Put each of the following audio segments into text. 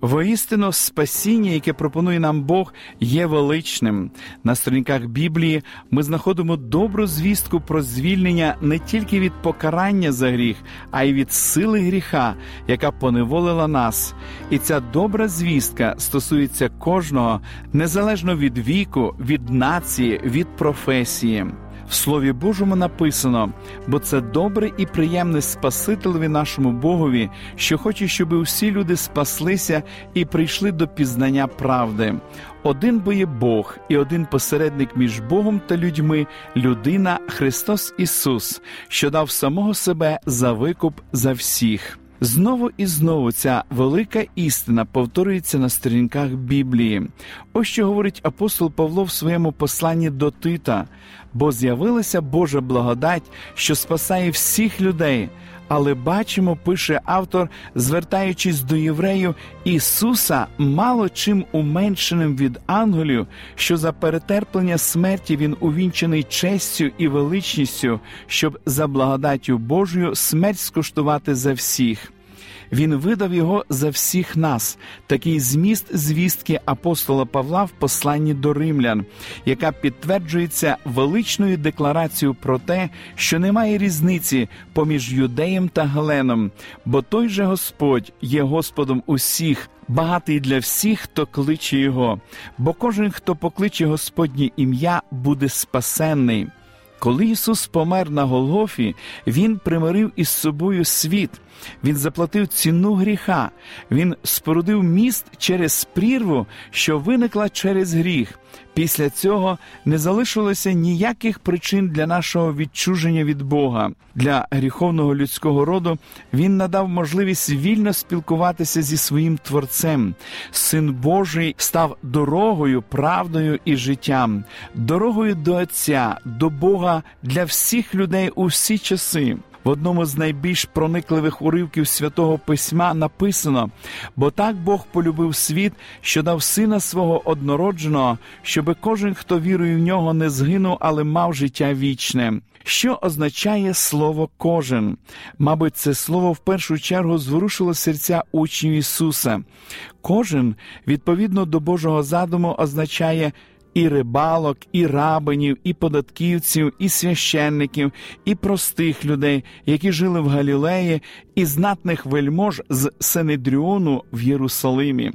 Воістину, спасіння, яке пропонує нам Бог, є величним. На сторінках Біблії ми знаходимо добру звістку про звільнення не тільки від покарання за гріх, а й від сили гріха, яка поневолила нас. І ця добра звістка стосується кожного незалежно від віку, від нації, від професії. В Слові Божому написано, бо це добре і приємне Спасителеві нашому Богові, що хоче, щоб усі люди спаслися і прийшли до пізнання правди. Один бо є Бог і один посередник між Богом та людьми, людина Христос Ісус, що дав самого себе за викуп за всіх. Знову і знову ця велика істина повторюється на сторінках Біблії. Ось що говорить апостол Павло в своєму посланні до Тита, бо з'явилася Божа благодать, що спасає всіх людей. Але бачимо, пише автор, звертаючись до євреїв Ісуса, мало чим уменшеним від ангелів, що за перетерплення смерті Він увінчений честю і величністю, щоб за благодаттю Божою смерть скуштувати за всіх. Він видав його за всіх нас, такий зміст звістки апостола Павла в посланні до римлян, яка підтверджується величною декларацією про те, що немає різниці поміж юдеєм та Геленом, бо той же Господь є Господом усіх. Багатий для всіх, хто кличе Його, бо кожен, хто покличе Господнє ім'я, буде спасенний. Коли Ісус помер на Голгофі, Він примирив із собою світ, Він заплатив ціну гріха, Він спорудив міст через прірву, що виникла через гріх. Після цього не залишилося ніяких причин для нашого відчуження від Бога. Для гріховного людського роду він надав можливість вільно спілкуватися зі своїм Творцем. Син Божий став дорогою, правдою і життям, дорогою до Отця, до Бога для всіх людей у всі часи. В одному з найбільш проникливих уривків святого письма написано: бо так Бог полюбив світ, що дав сина свого однородженого, щоби кожен, хто вірує в нього, не згинув, але мав життя вічне. Що означає слово кожен? Мабуть, це слово в першу чергу зворушило серця учнів Ісуса. Кожен, відповідно до Божого задуму, означає і рибалок, і рабинів, і податківців, і священників, і простих людей, які жили в Галілеї, і знатних вельмож з Сенедріону в Єрусалимі.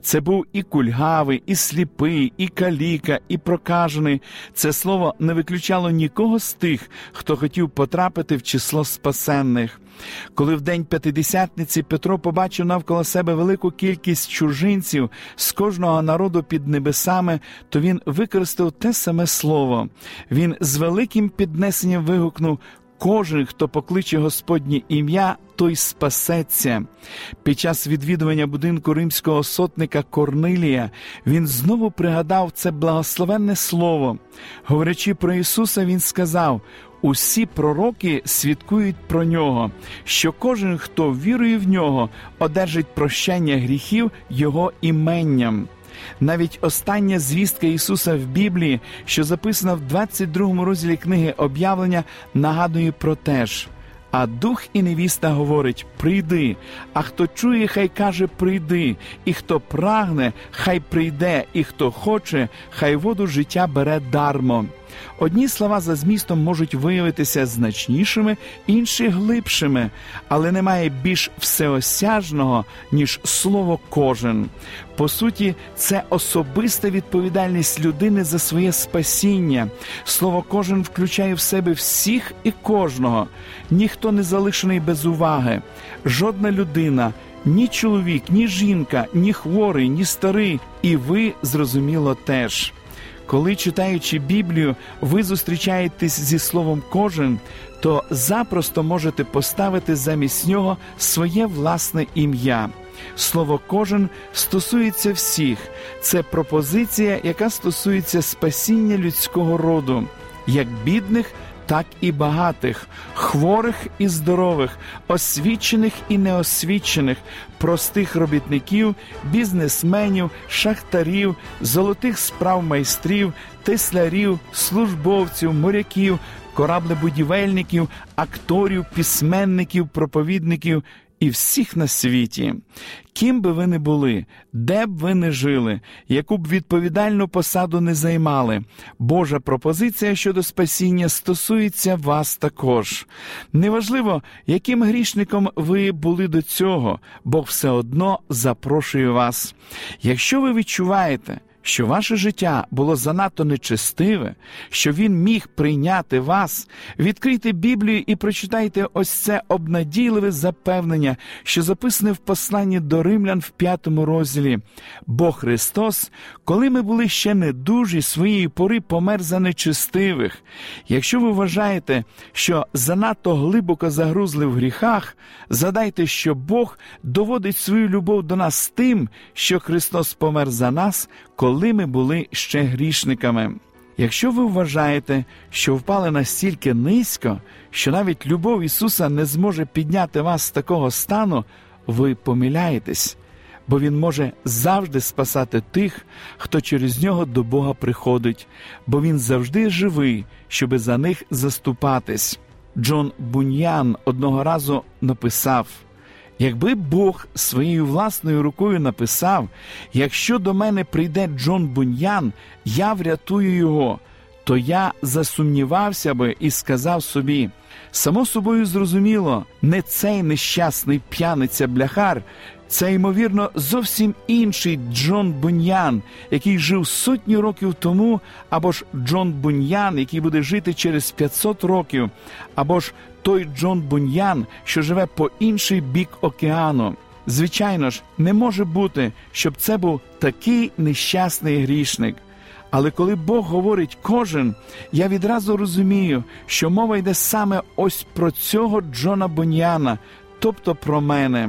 Це був і кульгавий, і сліпий, і каліка, і прокажений. Це слово не виключало нікого з тих, хто хотів потрапити в число спасенних. Коли в день п'ятидесятниці Петро побачив навколо себе велику кількість чужинців з кожного народу під небесами, то він використав те саме слово. Він з великим піднесенням вигукнув. Кожен, хто покличе Господнє ім'я, той спасеться. Під час відвідування будинку римського сотника Корнилія він знову пригадав це благословенне слово. Говорячи про Ісуса, Він сказав: Усі пророки свідкують про нього, що кожен, хто вірує в нього, одержить прощення гріхів Його іменням. Навіть остання звістка Ісуса в Біблії, що записана в 22 розділі книги об'явлення, нагадує про те ж. А дух і невіста говорить: прийди. А хто чує, хай каже прийди, і хто прагне, хай прийде, і хто хоче, хай воду життя бере дармо. Одні слова за змістом можуть виявитися значнішими, інші глибшими, але немає більш всеосяжного, ніж слово кожен. По суті, це особиста відповідальність людини за своє спасіння. Слово кожен включає в себе всіх і кожного. Ніхто не залишений без уваги. Жодна людина, ні чоловік, ні жінка, ні хворий, ні старий, і ви зрозуміло теж. Коли читаючи Біблію, ви зустрічаєтесь зі словом кожен, то запросто можете поставити замість нього своє власне ім'я. Слово кожен стосується всіх. Це пропозиція, яка стосується спасіння людського роду, як бідних, так і багатих, хворих і здорових, освічених і неосвічених, простих робітників, бізнесменів, шахтарів, золотих справ майстрів, теслярів, службовців, моряків, кораблебудівельників, акторів, письменників, проповідників і всіх на світі, ким би ви не були, де б ви не жили, яку б відповідальну посаду не займали, Божа пропозиція щодо спасіння стосується вас також. Неважливо, яким грішником ви були до цього, Бог все одно запрошує вас. Якщо ви відчуваєте, що ваше життя було занадто нечестиве, що він міг прийняти вас, відкрийте Біблію і прочитайте ось це обнадійливе запевнення, що записане в посланні до римлян в п'ятому розділі. Бо Христос, коли ми були ще недужі, своєї пори помер за нечестивих. Якщо ви вважаєте, що занадто глибоко загрузли в гріхах, задайте, що Бог доводить свою любов до нас тим, що Христос помер за нас коли ми були ще грішниками. Якщо ви вважаєте, що впали настільки низько, що навіть любов Ісуса не зможе підняти вас з такого стану, ви помиляєтесь, бо Він може завжди спасати тих, хто через нього до Бога приходить, бо Він завжди живий, щоби за них заступатись. Джон Буньян одного разу написав. Якби Бог своєю власною рукою написав: якщо до мене прийде Джон Буньян, я врятую його, то я засумнівався би і сказав собі: само собою зрозуміло, не цей нещасний п'яниця бляхар, це, ймовірно, зовсім інший Джон Буньян, який жив сотні років тому, або ж Джон Буньян, який буде жити через 500 років, або ж той Джон Буньян, що живе по інший бік океану. Звичайно ж, не може бути, щоб це був такий нещасний грішник. Але коли Бог говорить кожен, я відразу розумію, що мова йде саме ось про цього Джона Буньяна, тобто про мене.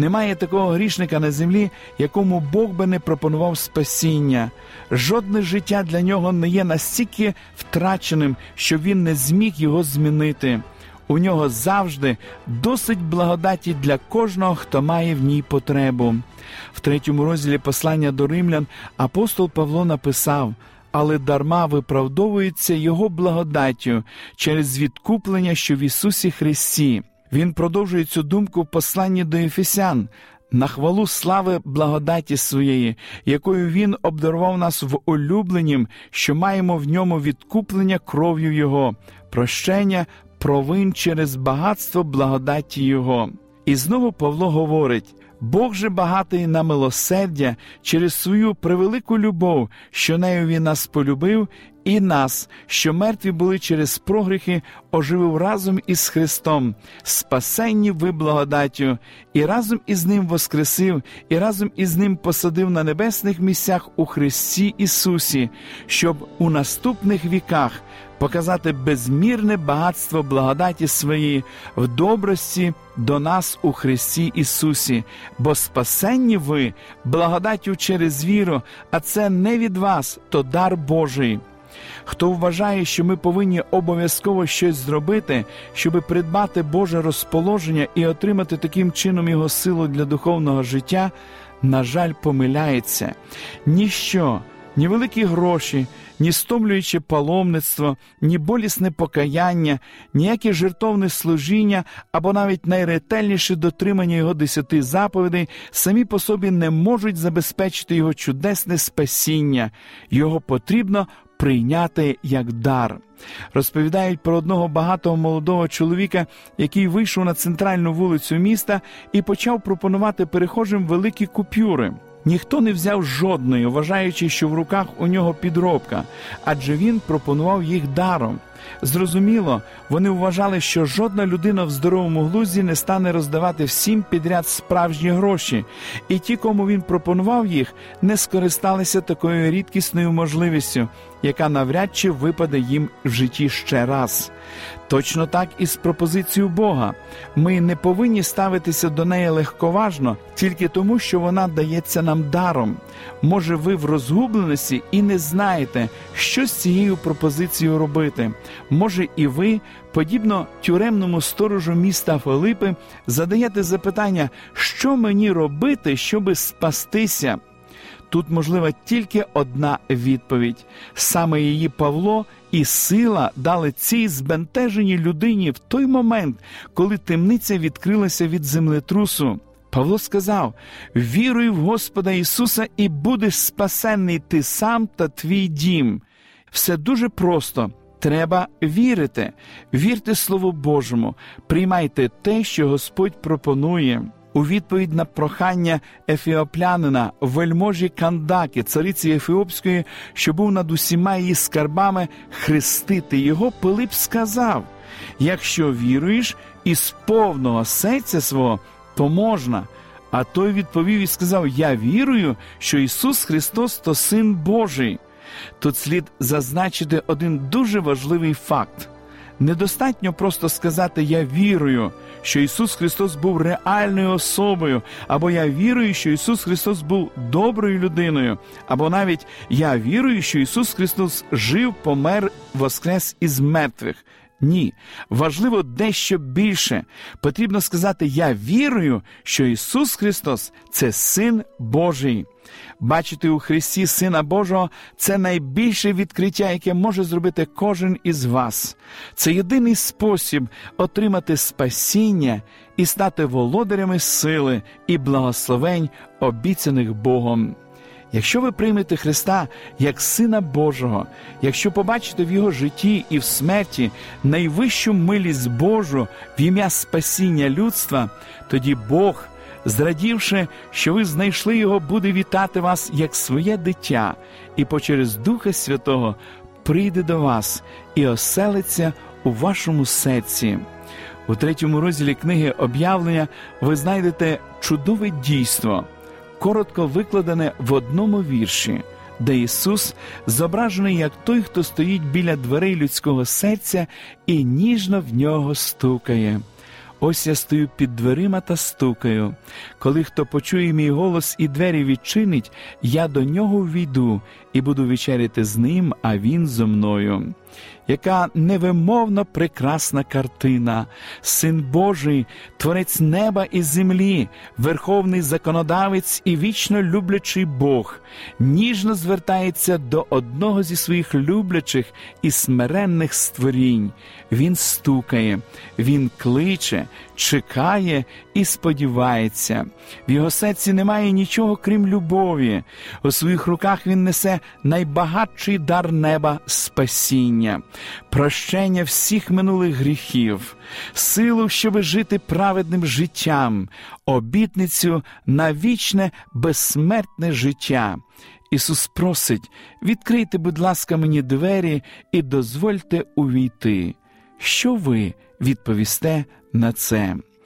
Немає такого грішника на землі, якому Бог би не пропонував спасіння. Жодне життя для нього не є настільки втраченим, що він не зміг його змінити. У нього завжди досить благодаті для кожного, хто має в ній потребу. В третьому розділі послання до римлян апостол Павло написав. Але дарма виправдовується Його благодаттю через відкуплення, що в Ісусі Христі. Він продовжує цю думку в посланні до Ефесян. На хвалу слави благодаті своєї, якою він обдарував нас в улюбленім, що маємо в ньому відкуплення кров'ю Його, прощення провин через багатство благодаті Його. І знову Павло говорить: Бог же багатий на милосердя через свою превелику любов, що нею він нас полюбив, і нас, що мертві були через прогріхи, оживив разом із Христом, спасенні ви благодаттю, і разом із Ним воскресив, і разом із Ним посадив на небесних місцях у Христі Ісусі, щоб у наступних віках показати безмірне багатство благодаті своєї в добрості до нас у Христі Ісусі, бо спасенні ви благодаттю через віру, а це не від вас, то дар Божий. Хто вважає, що ми повинні обов'язково щось зробити, щоб придбати Боже розположення і отримати таким чином його силу для духовного життя, на жаль, помиляється. Ніщо, ні великі гроші, ні стомлююче паломництво, ні болісне покаяння, ніяке жертовне служіння або навіть найретельніше дотримання його десяти заповідей самі по собі не можуть забезпечити його чудесне спасіння, його потрібно прийняти як дар. Розповідають про одного багатого молодого чоловіка, який вийшов на центральну вулицю міста і почав пропонувати перехожим великі купюри. Ніхто не взяв жодної, вважаючи, що в руках у нього підробка, адже він пропонував їх даром. Зрозуміло, вони вважали, що жодна людина в здоровому глузді не стане роздавати всім підряд справжні гроші, і ті, кому він пропонував їх, не скористалися такою рідкісною можливістю, яка навряд чи випаде їм в житті ще раз. Точно так і з пропозицією Бога. Ми не повинні ставитися до неї легковажно тільки тому, що вона дається нам даром. Може, ви в розгубленості і не знаєте, що з цією пропозицією робити. Може, і ви, подібно тюремному сторожу міста Филипи, задаєте запитання, що мені робити, щоби спастися. Тут можлива тільки одна відповідь: саме її Павло і сила дали цій збентеженій людині в той момент, коли темниця відкрилася від землетрусу. Павло сказав: Віруй в Господа Ісуса, і будеш спасенний ти сам та твій дім. Все дуже просто. Треба вірити, вірте Слову Божому, приймайте те, що Господь пропонує. У відповідь на прохання ефіоплянина, вельможі Кандаки, цариці Ефіопської, що був над усіма її скарбами, хрестити його, Пилип сказав: якщо віруєш із повного серця свого, то можна. А той відповів і сказав: Я вірую, що Ісус Христос то Син Божий. Тут слід зазначити один дуже важливий факт. Недостатньо просто сказати Я вірую, що Ісус Христос був реальною особою, або я вірую, що Ісус Христос був доброю людиною, або навіть я вірую, що Ісус Христос жив, помер, воскрес із мертвих. Ні, важливо дещо більше. Потрібно сказати: Я вірую, що Ісус Христос це Син Божий. Бачити у Христі Сина Божого це найбільше відкриття, яке може зробити кожен із вас. Це єдиний спосіб отримати спасіння і стати володарями сили і благословень, обіцяних Богом. Якщо ви приймете Христа як Сина Божого, якщо побачите в Його житті і в смерті найвищу милість Божу в ім'я спасіння людства, тоді Бог, зрадівши, що ви знайшли Його, буде вітати вас як своє дитя, і через Духа Святого прийде до вас і оселиться у вашому серці. У третьому розділі книги об'явлення ви знайдете чудове дійство коротко викладене в одному вірші, де Ісус зображений як той, хто стоїть біля дверей людського серця і ніжно в нього стукає. Ось я стою під дверима та стукаю. Коли хто почує мій голос і двері відчинить, я до нього ввійду і буду вечеряти з ним, а він зо мною яка невимовно прекрасна картина, Син Божий, Творець неба і землі, верховний законодавець і вічно люблячий Бог, ніжно звертається до одного зі своїх люблячих і смиренних створінь. Він стукає, він кличе, чекає і сподівається. В його серці немає нічого крім любові. У своїх руках він несе найбагатший дар неба спасіння прощення всіх минулих гріхів, силу, щоб жити праведним життям, обітницю на вічне безсмертне життя. Ісус просить, відкрийте, будь ласка, мені двері і дозвольте увійти. Що ви відповісте на це?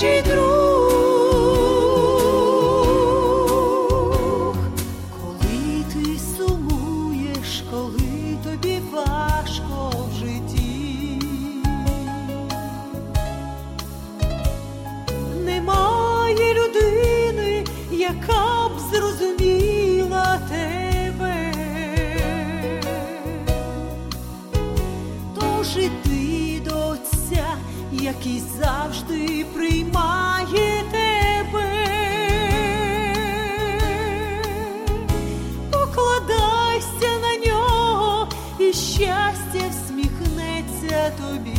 și drum. Щастя всміхнеться тобі.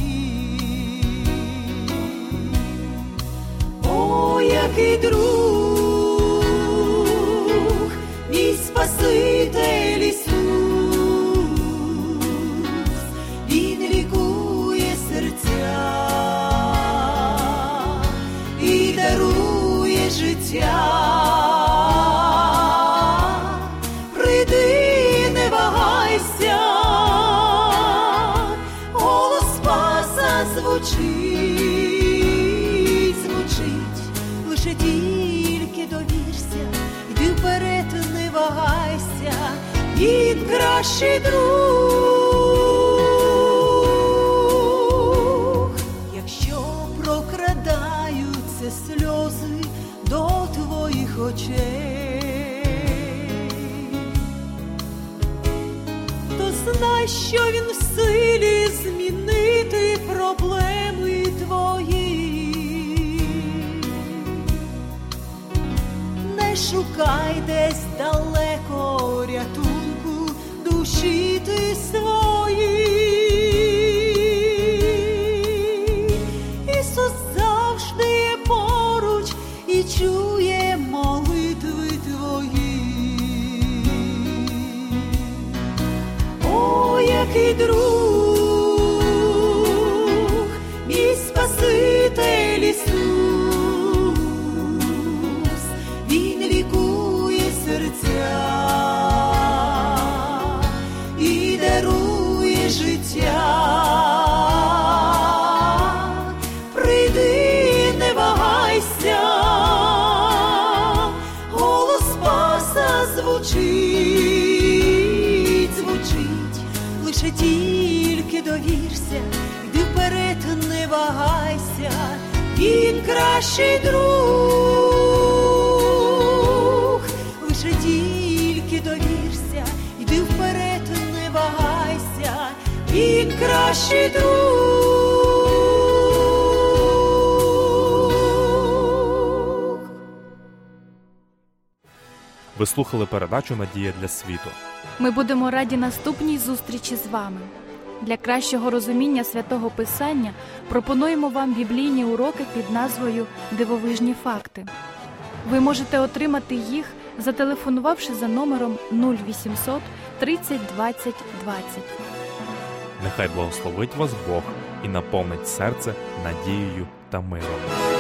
О, який друг, мій Спаситель звучить, звучить, лише тільки довірся, йди вперед, не вагайся, він кращий друг, якщо прокрадаються сльози до твоїх очей то знай, що він в силі змінити проблеми твої. Не шукай десь далеко рятунку душі ти свої. Життя. Прийди, не вагайся, голос Спаса звучить, звучить, лише тільки довірся, йди вперед, не вагайся, він кращий друг, кращий друг. Ви слухали передачу Надія для світу. Ми будемо раді наступній зустрічі з вами. Для кращого розуміння святого Писання пропонуємо вам біблійні уроки під назвою Дивовижні факти. Ви можете отримати їх, зателефонувавши за номером 0800 30 20 20. Нехай благословить вас Бог і наповнить серце надією та миром.